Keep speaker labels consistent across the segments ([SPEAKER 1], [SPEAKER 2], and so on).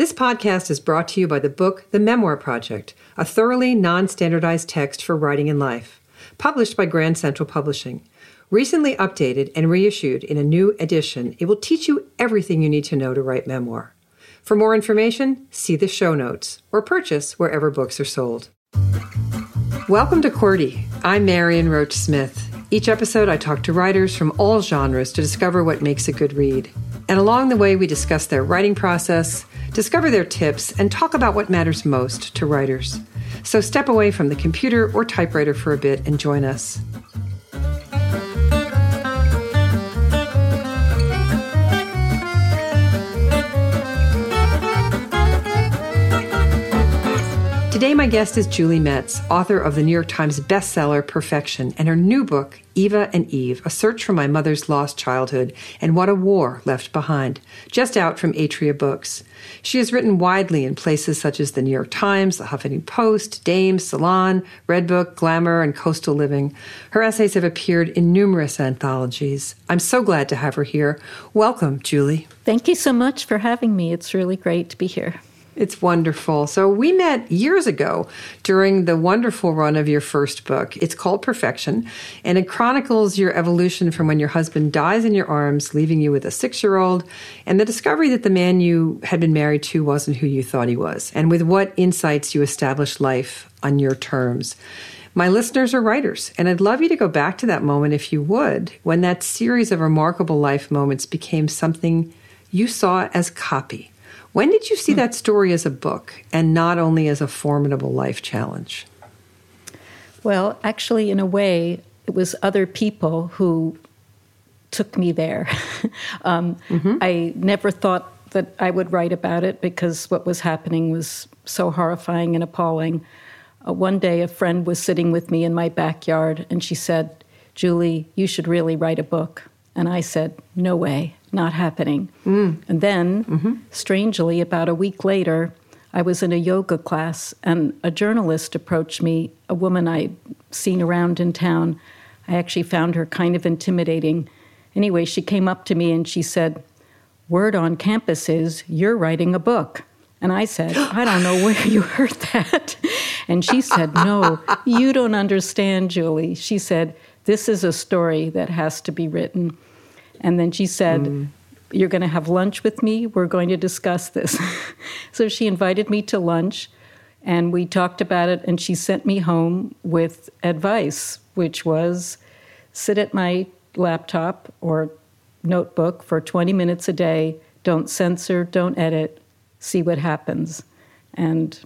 [SPEAKER 1] This podcast is brought to you by the book The Memoir Project, a thoroughly non standardized text for writing in life, published by Grand Central Publishing. Recently updated and reissued in a new edition, it will teach you everything you need to know to write memoir. For more information, see the show notes or purchase wherever books are sold. Welcome to QWERTY. I'm Marion Roach Smith. Each episode, I talk to writers from all genres to discover what makes a good read. And along the way, we discuss their writing process, discover their tips, and talk about what matters most to writers. So step away from the computer or typewriter for a bit and join us. Today, my guest is Julie Metz, author of the New York Times bestseller Perfection, and her new book, Eva and Eve A Search for My Mother's Lost Childhood and What a War Left Behind, just out from Atria Books. She has written widely in places such as the New York Times, the Huffington Post, Dame, Salon, Redbook, Glamour, and Coastal Living. Her essays have appeared in numerous anthologies. I'm so glad to have her here. Welcome, Julie.
[SPEAKER 2] Thank you so much for having me. It's really great to be here.
[SPEAKER 1] It's wonderful. So, we met years ago during the wonderful run of your first book. It's called Perfection, and it chronicles your evolution from when your husband dies in your arms, leaving you with a six year old, and the discovery that the man you had been married to wasn't who you thought he was, and with what insights you established life on your terms. My listeners are writers, and I'd love you to go back to that moment, if you would, when that series of remarkable life moments became something you saw as copy when did you see that story as a book and not only as a formidable life challenge?
[SPEAKER 2] Well, actually, in a way, it was other people who took me there. um, mm-hmm. I never thought that I would write about it because what was happening was so horrifying and appalling. Uh, one day, a friend was sitting with me in my backyard and she said, Julie, you should really write a book. And I said, No way not happening. Mm. And then, mm-hmm. strangely, about a week later, I was in a yoga class and a journalist approached me, a woman I'd seen around in town. I actually found her kind of intimidating. Anyway, she came up to me and she said, Word on campus is you're writing a book. And I said, I don't know where you heard that. And she said, No, you don't understand, Julie. She said, This is a story that has to be written. And then she said, mm. You're going to have lunch with me. We're going to discuss this. so she invited me to lunch and we talked about it. And she sent me home with advice, which was sit at my laptop or notebook for 20 minutes a day. Don't censor, don't edit, see what happens. And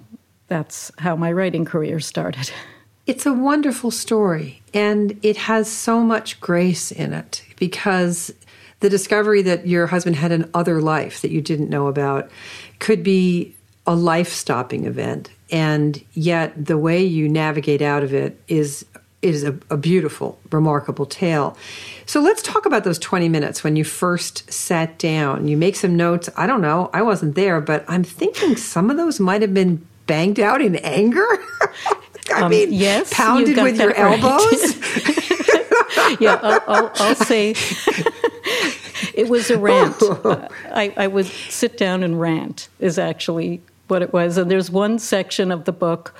[SPEAKER 2] that's how my writing career started.
[SPEAKER 1] It's a wonderful story, and it has so much grace in it because the discovery that your husband had an other life that you didn't know about could be a life stopping event. And yet, the way you navigate out of it is is a, a, beautiful, remarkable tale. So let's talk about those 20 minutes when you first sat down. You make some notes. I don't know, I wasn't there, but I'm thinking some of those might have been banged out in anger. I um, mean, yes, pounded you with your right. elbows.
[SPEAKER 2] yeah, I'll, I'll, I'll say it was a rant. Uh, I, I would sit down and rant, is actually what it was. And there's one section of the book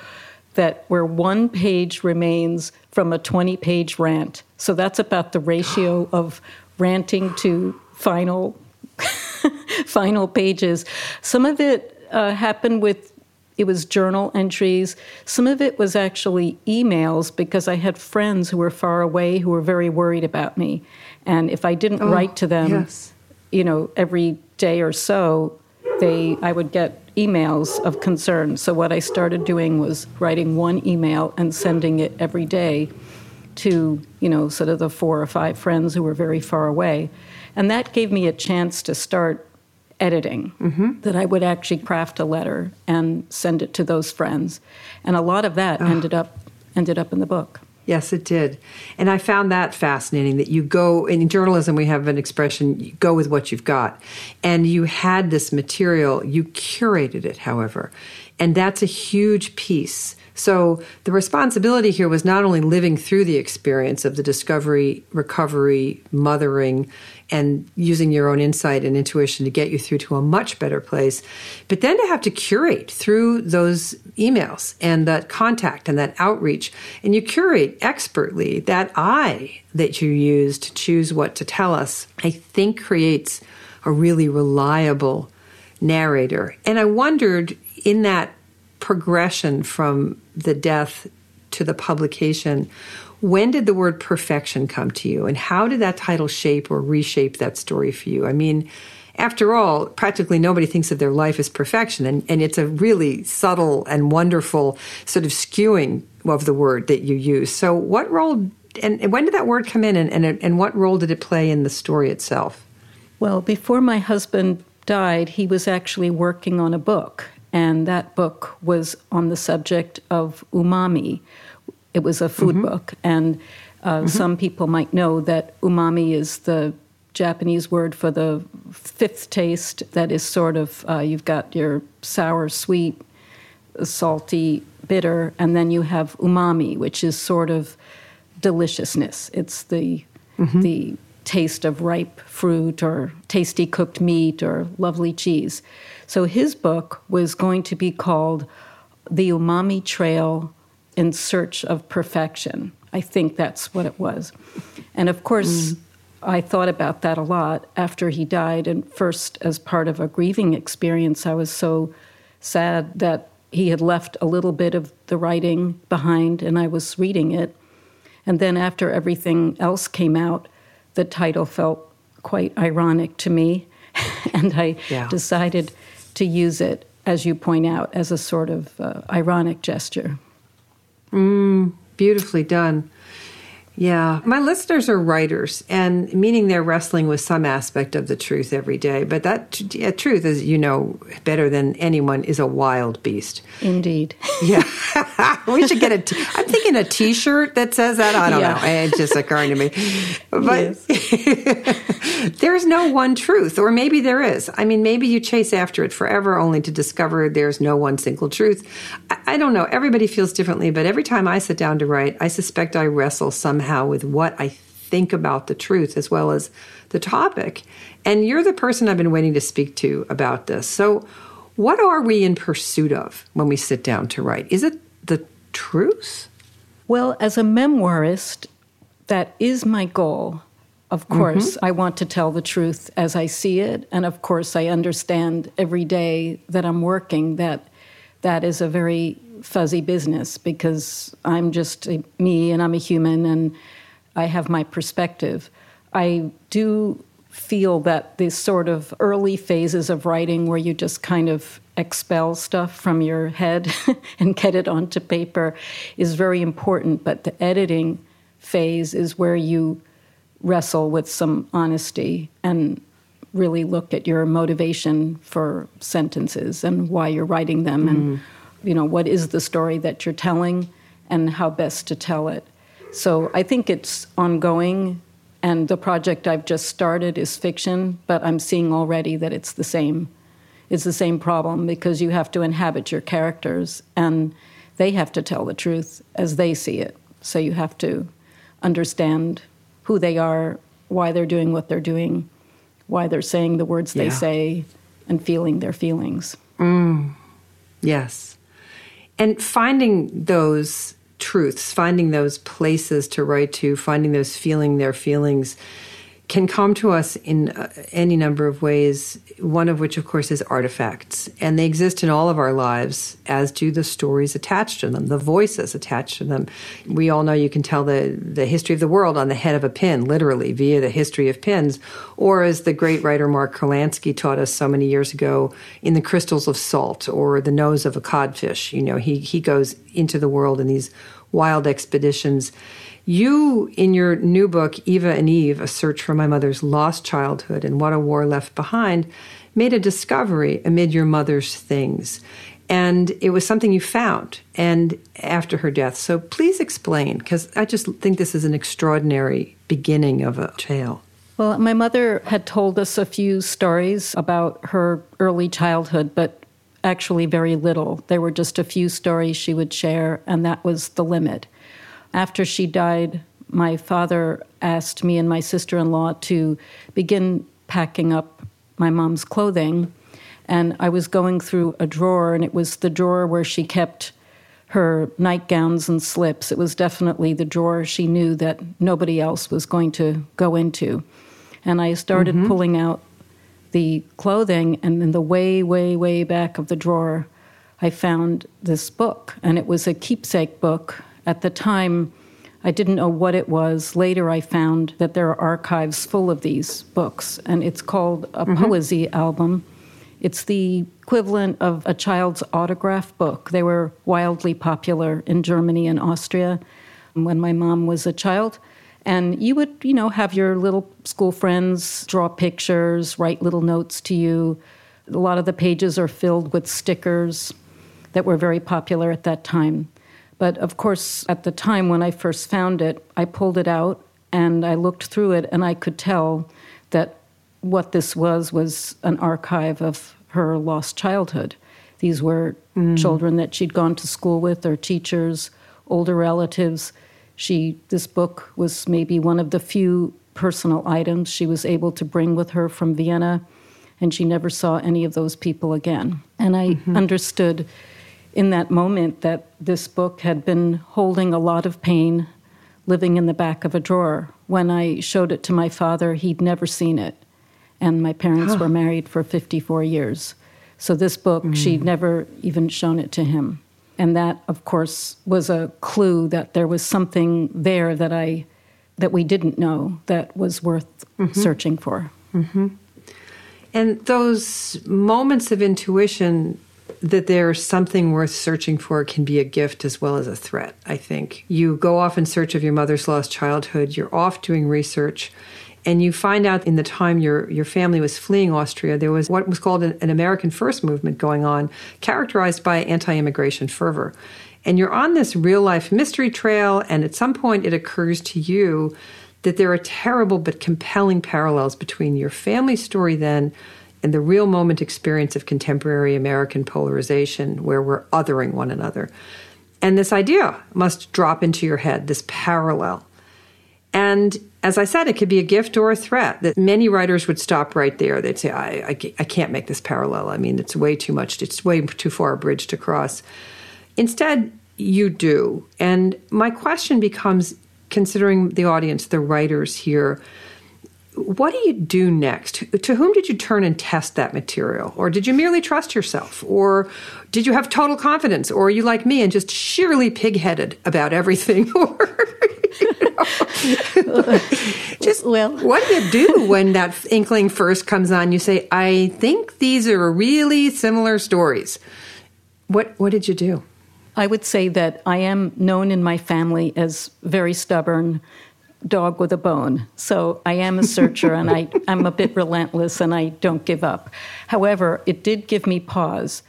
[SPEAKER 2] that where one page remains from a 20 page rant. So that's about the ratio of ranting to final final pages. Some of it uh, happened with it was journal entries. Some of it was actually emails because I had friends who were far away who were very worried about me. And if I didn't oh, write to them, yes. you know, every day or so, they I would get emails of concern. So what I started doing was writing one email and sending it every day to, you know, sort of the four or five friends who were very far away. And that gave me a chance to start editing mm-hmm. that I would actually craft a letter and send it to those friends. And a lot of that oh. ended up ended up in the book.
[SPEAKER 1] Yes, it did. And I found that fascinating that you go in journalism we have an expression you go with what you've got. And you had this material, you curated it, however. And that's a huge piece. So the responsibility here was not only living through the experience of the discovery, recovery, mothering, and using your own insight and intuition to get you through to a much better place. But then to have to curate through those emails and that contact and that outreach, and you curate expertly that eye that you use to choose what to tell us, I think creates a really reliable narrator. And I wondered in that progression from the death to the publication, when did the word perfection come to you? And how did that title shape or reshape that story for you? I mean, after all, practically nobody thinks of their life as perfection. And, and it's a really subtle and wonderful sort of skewing of the word that you use. So, what role and when did that word come in and, and, and what role did it play in the story itself?
[SPEAKER 2] Well, before my husband died, he was actually working on a book, and that book was on the subject of umami. It was a food mm-hmm. book, and uh, mm-hmm. some people might know that umami is the Japanese word for the fifth taste that is sort of uh, you've got your sour, sweet, salty, bitter, and then you have umami, which is sort of deliciousness. It's the mm-hmm. the taste of ripe fruit or tasty cooked meat or lovely cheese. So his book was going to be called The Umami Trail in Search of Perfection. I think that's what it was. And of course, mm. I thought about that a lot after he died. And first, as part of a grieving experience, I was so sad that he had left a little bit of the writing behind and I was reading it. And then after everything else came out, the title felt quite ironic to me. and I yeah. decided to use it, as you point out, as a sort of uh, ironic gesture.
[SPEAKER 1] Mm, beautifully done. Yeah, my listeners are writers, and meaning they're wrestling with some aspect of the truth every day. But that yeah, truth, as you know better than anyone, is a wild beast.
[SPEAKER 2] Indeed.
[SPEAKER 1] Yeah, we should get a. T- I'm thinking a T-shirt that says that. I don't yeah. know. It's just occurring to me. But there's no one truth, or maybe there is. I mean, maybe you chase after it forever, only to discover there's no one single truth. I, I don't know. Everybody feels differently, but every time I sit down to write, I suspect I wrestle somehow somehow with what I think about the truth as well as the topic. And you're the person I've been waiting to speak to about this. So, what are we in pursuit of when we sit down to write? Is it the truth?
[SPEAKER 2] Well, as a memoirist, that is my goal. Of course, mm-hmm. I want to tell the truth as I see it. And of course, I understand every day that I'm working that that is a very fuzzy business because I'm just a, me and I'm a human and I have my perspective. I do feel that these sort of early phases of writing where you just kind of expel stuff from your head and get it onto paper is very important, but the editing phase is where you wrestle with some honesty and really look at your motivation for sentences and why you're writing them mm. and you know, what is the story that you're telling and how best to tell it. So I think it's ongoing, and the project I've just started is fiction, but I'm seeing already that it's the same. It's the same problem because you have to inhabit your characters and they have to tell the truth as they see it. So you have to understand who they are, why they're doing what they're doing, why they're saying the words yeah. they say, and feeling their feelings.
[SPEAKER 1] Mm. Yes and finding those truths, finding those places to write to, finding those feeling their feelings can come to us in uh, any number of ways, one of which, of course, is artifacts. And they exist in all of our lives, as do the stories attached to them, the voices attached to them. We all know you can tell the, the history of the world on the head of a pin, literally, via the history of pins. Or, as the great writer Mark Kurlansky taught us so many years ago, in the crystals of salt or the nose of a codfish. You know, he, he goes into the world in these wild expeditions you, in your new book, Eva and Eve A Search for My Mother's Lost Childhood and What a War Left Behind, made a discovery amid your mother's things. And it was something you found and after her death. So please explain, because I just think this is an extraordinary beginning of a tale.
[SPEAKER 2] Well, my mother had told us a few stories about her early childhood, but actually very little. There were just a few stories she would share, and that was the limit after she died, my father asked me and my sister in law to begin packing up my mom's clothing. And I was going through a drawer, and it was the drawer where she kept her nightgowns and slips. It was definitely the drawer she knew that nobody else was going to go into. And I started mm-hmm. pulling out the clothing, and in the way, way, way back of the drawer, I found this book. And it was a keepsake book. At the time, I didn't know what it was. Later, I found that there are archives full of these books, and it's called a mm-hmm. poesy album. It's the equivalent of a child's autograph book. They were wildly popular in Germany and Austria when my mom was a child. And you would, you know, have your little school friends draw pictures, write little notes to you. A lot of the pages are filled with stickers that were very popular at that time. But of course, at the time when I first found it, I pulled it out and I looked through it and I could tell that what this was was an archive of her lost childhood. These were mm. children that she'd gone to school with, or teachers, older relatives. She, this book was maybe one of the few personal items she was able to bring with her from Vienna, and she never saw any of those people again. And I mm-hmm. understood in that moment that this book had been holding a lot of pain, living in the back of a drawer. When I showed it to my father, he'd never seen it. And my parents huh. were married for 54 years. So this book, mm. she'd never even shown it to him. And that, of course, was a clue that there was something there that I that we didn't know that was worth mm-hmm. searching for.
[SPEAKER 1] Mm-hmm. And those moments of intuition that there's something worth searching for can be a gift as well as a threat, I think. You go off in search of your mother's lost childhood, you're off doing research, and you find out in the time your, your family was fleeing Austria, there was what was called an, an American First movement going on, characterized by anti immigration fervor. And you're on this real life mystery trail, and at some point it occurs to you that there are terrible but compelling parallels between your family story then and the real moment experience of contemporary American polarization where we're othering one another. And this idea must drop into your head, this parallel. And as I said, it could be a gift or a threat that many writers would stop right there. They'd say, I, I, I, can't make this parallel. I mean, it's way too much. It's way too far a bridge to cross. Instead, you do. And my question becomes considering the audience, the writers here, what do you do next? To whom did you turn and test that material? Or did you merely trust yourself? Or did you have total confidence? Or are you like me and just sheerly pigheaded about everything? or just well, what do you do when that inkling first comes on? You say, "I think these are really similar stories." What What did you do?
[SPEAKER 2] I would say that I am known in my family as very stubborn, dog with a bone. So I am a searcher and I, I'm a bit relentless and I don't give up. However, it did give me pause.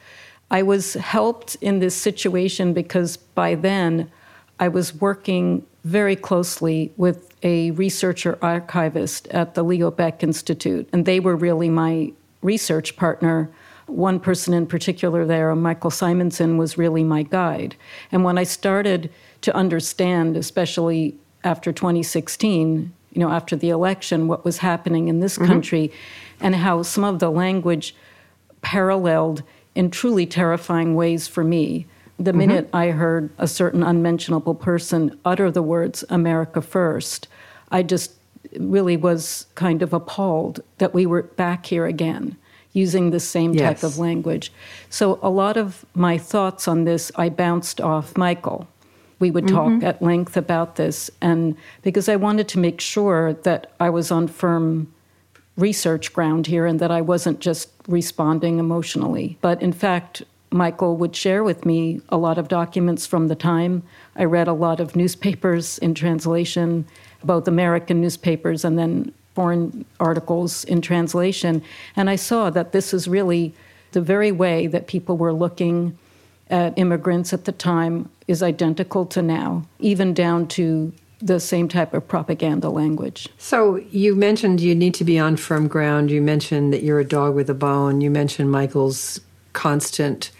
[SPEAKER 2] I was helped in this situation because by then I was working very closely with a researcher archivist at the Leo Baeck Institute, and they were really my research partner. One person in particular there, Michael Simonson, was really my guide. And when I started to understand, especially after 2016, you know, after the election, what was happening in this mm-hmm. country and how some of the language paralleled in truly terrifying ways for me the mm-hmm. minute I heard a certain unmentionable person utter the words America first, I just really was kind of appalled that we were back here again using the same yes. type of language. So a lot of my thoughts on this I bounced off Michael. We would talk mm-hmm. at length about this and because I wanted to make sure that I was on firm research ground here and that I wasn't just responding emotionally. But in fact, Michael would share with me a lot of documents from the time. I read a lot of newspapers in translation, both American newspapers and then foreign articles in translation. And I saw that this is really the very way that people were looking at immigrants at the time is identical to now, even down to the same type of propaganda language.
[SPEAKER 1] So you mentioned you need to be on firm ground. You mentioned that you're a dog with a bone. You mentioned Michael's constant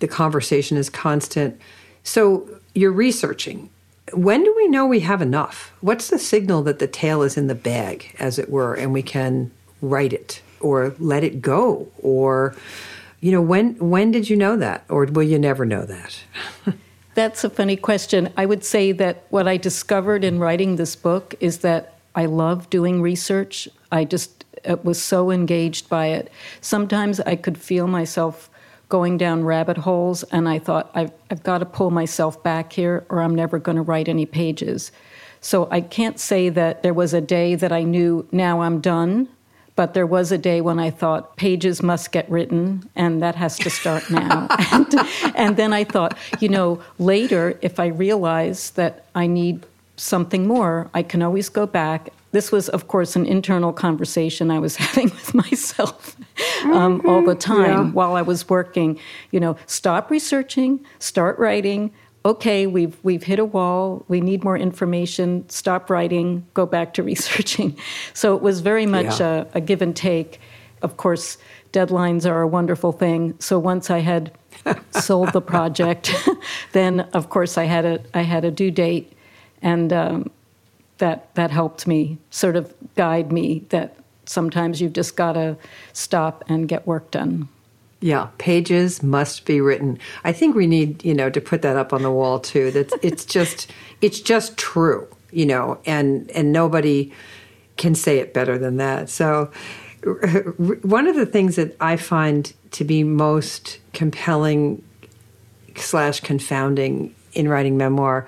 [SPEAKER 1] the conversation is constant. So you're researching. when do we know we have enough? What's the signal that the tail is in the bag, as it were, and we can write it or let it go? Or, you know, when when did you know that? Or will you never know that?
[SPEAKER 2] That's a funny question. I would say that what I discovered in writing this book is that I love doing research. I just uh, was so engaged by it. Sometimes I could feel myself going down rabbit holes, and I thought, I've, I've got to pull myself back here, or I'm never going to write any pages. So I can't say that there was a day that I knew, now I'm done. But there was a day when I thought pages must get written, and that has to start now. and, and then I thought, you know, later, if I realize that I need something more, I can always go back this was, of course, an internal conversation I was having with myself um, mm-hmm. all the time yeah. while I was working. You know, stop researching, start writing. Okay, we've we've hit a wall. We need more information. Stop writing. Go back to researching. So it was very much yeah. a, a give and take. Of course, deadlines are a wonderful thing. So once I had sold the project, then of course I had a I had a due date, and um, that that helped me sort of guide me that sometimes you've just got to stop and get work done.
[SPEAKER 1] Yeah, pages must be written. I think we need, you know, to put that up on the wall too. That's it's just it's just true, you know, and and nobody can say it better than that. So one of the things that I find to be most compelling slash confounding in writing memoir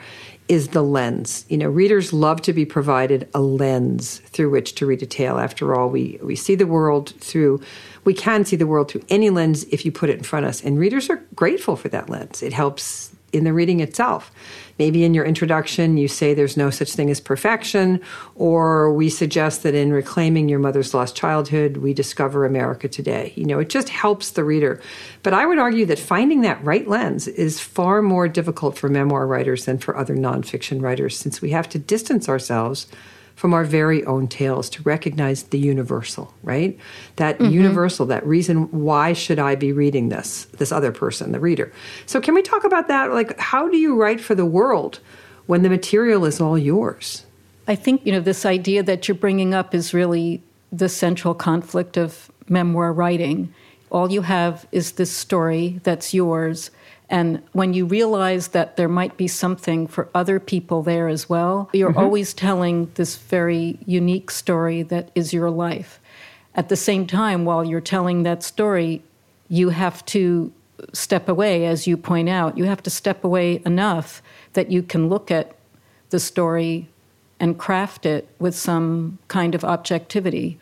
[SPEAKER 1] is the lens. You know, readers love to be provided a lens through which to read a tale. After all, we, we see the world through, we can see the world through any lens if you put it in front of us. And readers are grateful for that lens. It helps in the reading itself. Maybe in your introduction, you say there's no such thing as perfection, or we suggest that in reclaiming your mother's lost childhood, we discover America today. You know, it just helps the reader. But I would argue that finding that right lens is far more difficult for memoir writers than for other nonfiction writers, since we have to distance ourselves from our very own tales to recognize the universal, right? That mm-hmm. universal, that reason why should I be reading this, this other person, the reader. So can we talk about that? Like how do you write for the world when the material is all yours?
[SPEAKER 2] I think, you know, this idea that you're bringing up is really the central conflict of memoir writing. All you have is this story that's yours and when you realize that there might be something for other people there as well, you're mm-hmm. always telling this very unique story that is your life. At the same time, while you're telling that story, you have to step away, as you point out. You have to step away enough that you can look at the story and craft it with some kind of objectivity.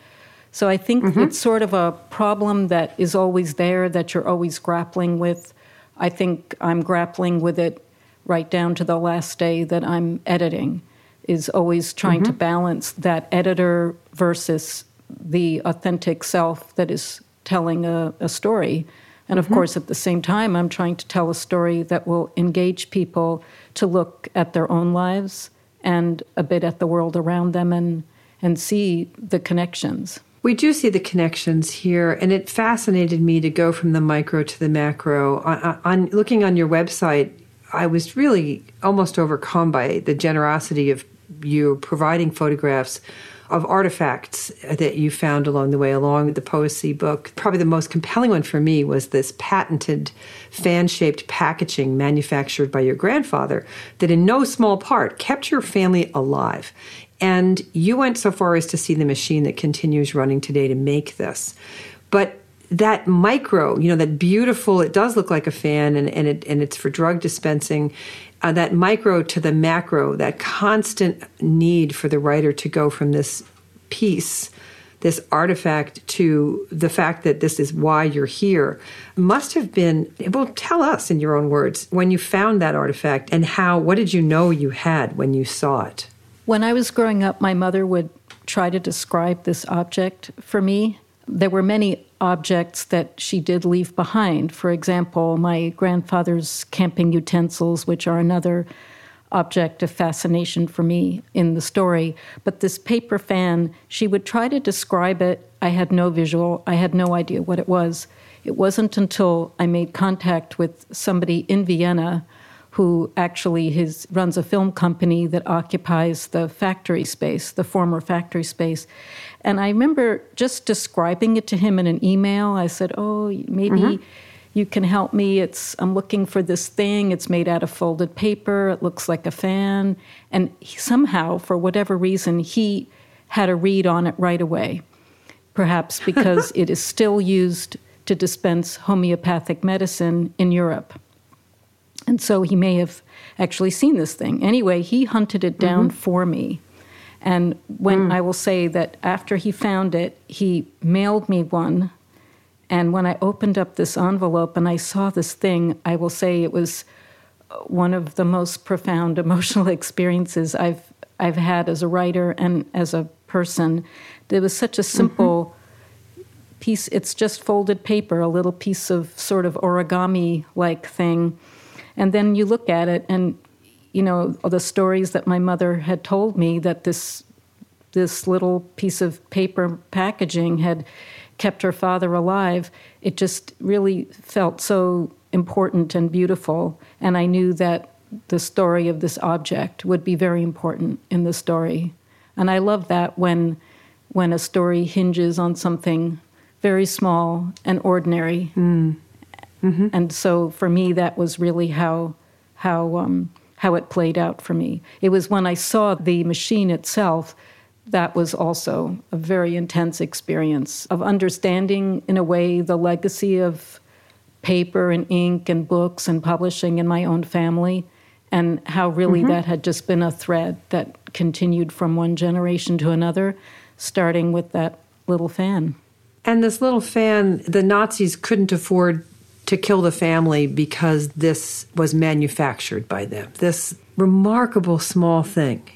[SPEAKER 2] So I think mm-hmm. it's sort of a problem that is always there, that you're always grappling with I think I'm grappling with it right down to the last day that I'm editing, is always trying mm-hmm. to balance that editor versus the authentic self that is telling a, a story. And of mm-hmm. course, at the same time, I'm trying to tell a story that will engage people to look at their own lives and a bit at the world around them and, and see the connections.
[SPEAKER 1] We do see the connections here, and it fascinated me to go from the micro to the macro. On, on, looking on your website, I was really almost overcome by the generosity of you providing photographs of artifacts that you found along the way, along the poesy book. Probably the most compelling one for me was this patented fan shaped packaging manufactured by your grandfather that, in no small part, kept your family alive. And you went so far as to see the machine that continues running today to make this. But that micro, you know, that beautiful, it does look like a fan and, and, it, and it's for drug dispensing. Uh, that micro to the macro, that constant need for the writer to go from this piece, this artifact, to the fact that this is why you're here, must have been, well, tell us in your own words, when you found that artifact and how, what did you know you had when you saw it?
[SPEAKER 2] When I was growing up, my mother would try to describe this object for me. There were many objects that she did leave behind. For example, my grandfather's camping utensils, which are another object of fascination for me in the story. But this paper fan, she would try to describe it. I had no visual, I had no idea what it was. It wasn't until I made contact with somebody in Vienna who actually his, runs a film company that occupies the factory space, the former factory space. And I remember just describing it to him in an email. I said, "Oh, maybe." Mm-hmm you can help me. It's I'm looking for this thing. It's made out of folded paper. It looks like a fan. And he, somehow, for whatever reason, he had a read on it right away. Perhaps because it is still used to dispense homeopathic medicine in Europe. And so he may have actually seen this thing. Anyway, he hunted it down mm-hmm. for me. And when mm. I will say that after he found it, he mailed me one and when I opened up this envelope and I saw this thing, I will say it was one of the most profound emotional experiences I've I've had as a writer and as a person. It was such a simple mm-hmm. piece. It's just folded paper, a little piece of sort of origami like thing. And then you look at it and you know the stories that my mother had told me that this this little piece of paper packaging had kept her father alive, it just really felt so important and beautiful. And I knew that the story of this object would be very important in the story. And I love that when, when a story hinges on something very small and ordinary. Mm. Mm-hmm. And so for me, that was really how, how, um, how it played out for me. It was when I saw the machine itself that was also a very intense experience of understanding, in a way, the legacy of paper and ink and books and publishing in my own family, and how really mm-hmm. that had just been a thread that continued from one generation to another, starting with that little fan.
[SPEAKER 1] And this little fan, the Nazis couldn't afford to kill the family because this was manufactured by them. This remarkable small thing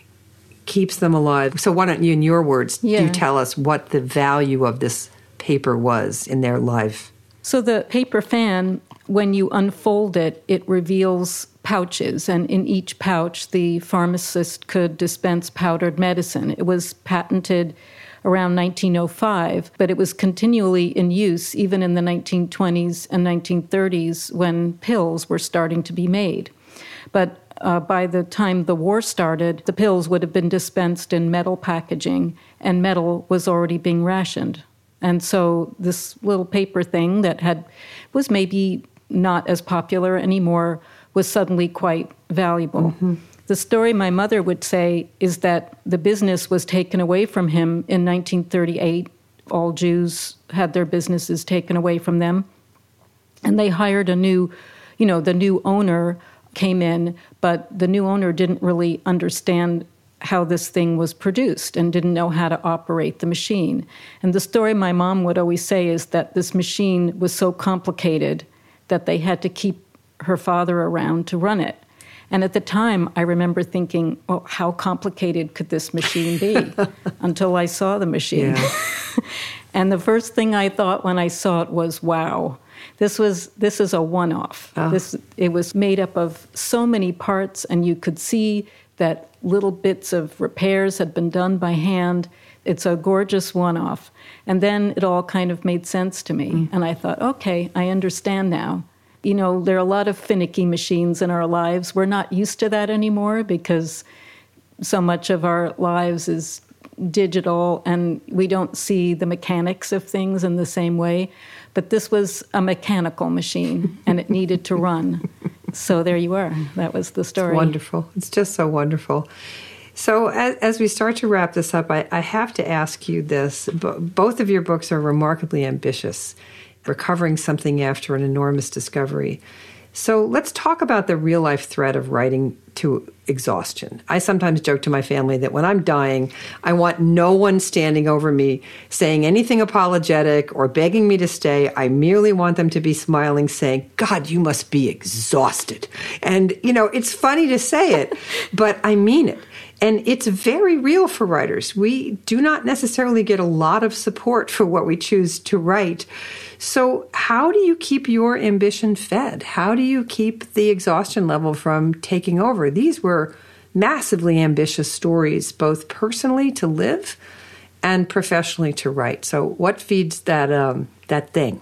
[SPEAKER 1] keeps them alive. So why don't you, in your words, yeah. you tell us what the value of this paper was in their life?
[SPEAKER 2] So the paper fan, when you unfold it, it reveals pouches, and in each pouch, the pharmacist could dispense powdered medicine. It was patented around 1905, but it was continually in use even in the 1920s and 1930s when pills were starting to be made. But uh, by the time the war started, the pills would have been dispensed in metal packaging, and metal was already being rationed. And so this little paper thing that had was maybe not as popular anymore was suddenly quite valuable. Mm-hmm. The story my mother would say is that the business was taken away from him in 1938. All Jews had their businesses taken away from them. And they hired a new, you know, the new owner came in, but the new owner didn't really understand how this thing was produced and didn't know how to operate the machine. And the story my mom would always say is that this machine was so complicated that they had to keep her father around to run it. And at the time, I remember thinking, oh, how complicated could this machine be? Until I saw the machine. Yeah. and the first thing I thought when I saw it was, wow, this was this is a one-off. Oh. This it was made up of so many parts, and you could see that little bits of repairs had been done by hand. It's a gorgeous one-off, and then it all kind of made sense to me, mm. and I thought, okay, I understand now. You know, there are a lot of finicky machines in our lives. We're not used to that anymore because so much of our lives is digital and we don't see the mechanics of things in the same way. But this was a mechanical machine and it needed to run. So there you are. That was the story.
[SPEAKER 1] It's wonderful. It's just so wonderful. So, as, as we start to wrap this up, I, I have to ask you this. both of your books are remarkably ambitious, recovering something after an enormous discovery. So let's talk about the real life threat of writing to exhaustion. I sometimes joke to my family that when I'm dying, I want no one standing over me saying anything apologetic or begging me to stay. I merely want them to be smiling, saying, God, you must be exhausted. And, you know, it's funny to say it, but I mean it. And it's very real for writers. We do not necessarily get a lot of support for what we choose to write. So, how do you keep your ambition fed? How do you keep the exhaustion level from taking over? These were massively ambitious stories, both personally to live and professionally to write. So, what feeds that um, that thing?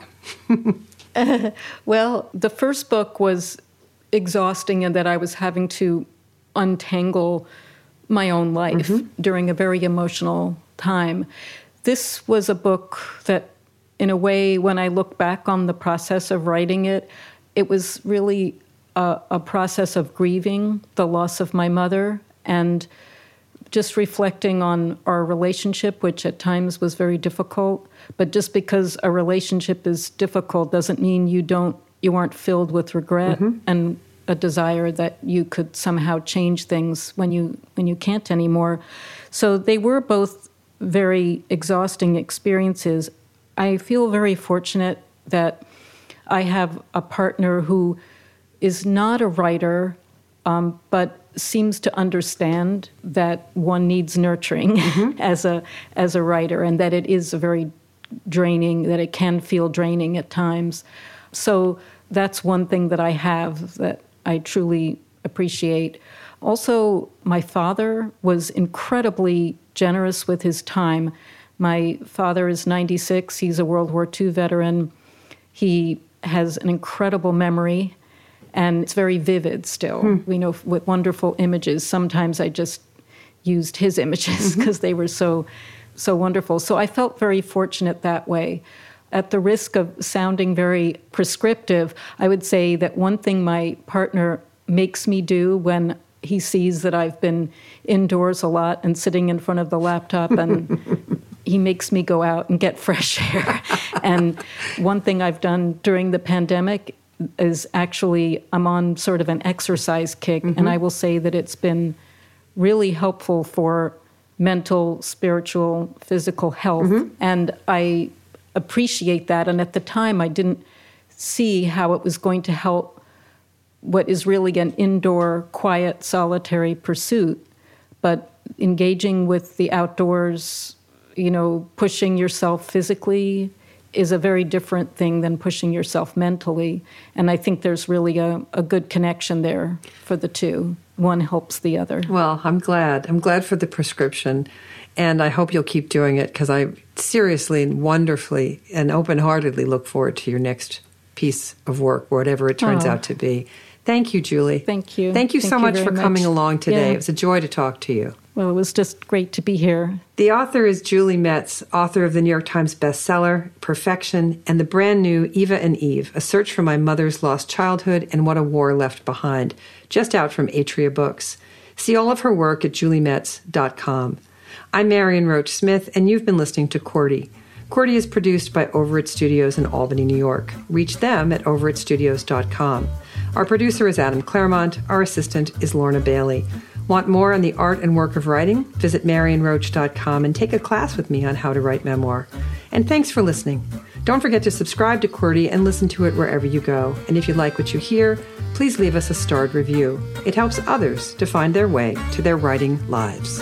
[SPEAKER 2] uh, well, the first book was exhausting and that I was having to untangle my own life mm-hmm. during a very emotional time. This was a book that, in a way, when I look back on the process of writing it, it was really a, a process of grieving the loss of my mother and just reflecting on our relationship, which at times was very difficult. But just because a relationship is difficult doesn't mean you don't you aren't filled with regret mm-hmm. and a desire that you could somehow change things when you when you can't anymore. So they were both very exhausting experiences. I feel very fortunate that I have a partner who is not a writer, um, but seems to understand that one needs nurturing mm-hmm. as a as a writer, and that it is a very draining, that it can feel draining at times. So that's one thing that I have that I truly appreciate. Also, my father was incredibly generous with his time. My father is 96, he's a World War II veteran. He has an incredible memory and it's very vivid still. Hmm. We know with wonderful images. Sometimes I just used his images because mm-hmm. they were so so wonderful. So I felt very fortunate that way. At the risk of sounding very prescriptive, I would say that one thing my partner makes me do when he sees that I've been indoors a lot and sitting in front of the laptop and he makes me go out and get fresh air. and one thing I've done during the pandemic is actually I'm on sort of an exercise kick, mm-hmm. and I will say that it's been really helpful for mental, spiritual, physical health, mm-hmm. and I appreciate that. And at the time, I didn't see how it was going to help what is really an indoor, quiet, solitary pursuit, but engaging with the outdoors, you know, pushing yourself physically is a very different thing than pushing yourself mentally. And I think there's really a, a good connection there for the two. One helps the other.
[SPEAKER 1] Well, I'm glad. I'm glad for the prescription. And I hope you'll keep doing it because I seriously and wonderfully and open heartedly look forward to your next piece of work, whatever it turns oh. out to be. Thank you, Julie.
[SPEAKER 2] Thank you.
[SPEAKER 1] Thank you
[SPEAKER 2] Thank
[SPEAKER 1] so
[SPEAKER 2] you
[SPEAKER 1] much for coming
[SPEAKER 2] much.
[SPEAKER 1] along today. Yeah. It was a joy to talk to you.
[SPEAKER 2] Well, it was just great to be here.
[SPEAKER 1] The author is Julie Metz, author of the New York Times bestseller, Perfection, and the brand new Eva and Eve, A Search for My Mother's Lost Childhood and What a War Left Behind, just out from Atria Books. See all of her work at juliemetz.com. I'm Marion Roach Smith, and you've been listening to QWERTY. QWERTY is produced by Overit Studios in Albany, New York. Reach them at overitstudios.com. Our producer is Adam Claremont. Our assistant is Lorna Bailey. Want more on the art and work of writing? Visit marionroach.com and take a class with me on how to write memoir. And thanks for listening. Don't forget to subscribe to QWERTY and listen to it wherever you go. And if you like what you hear, please leave us a starred review. It helps others to find their way to their writing lives.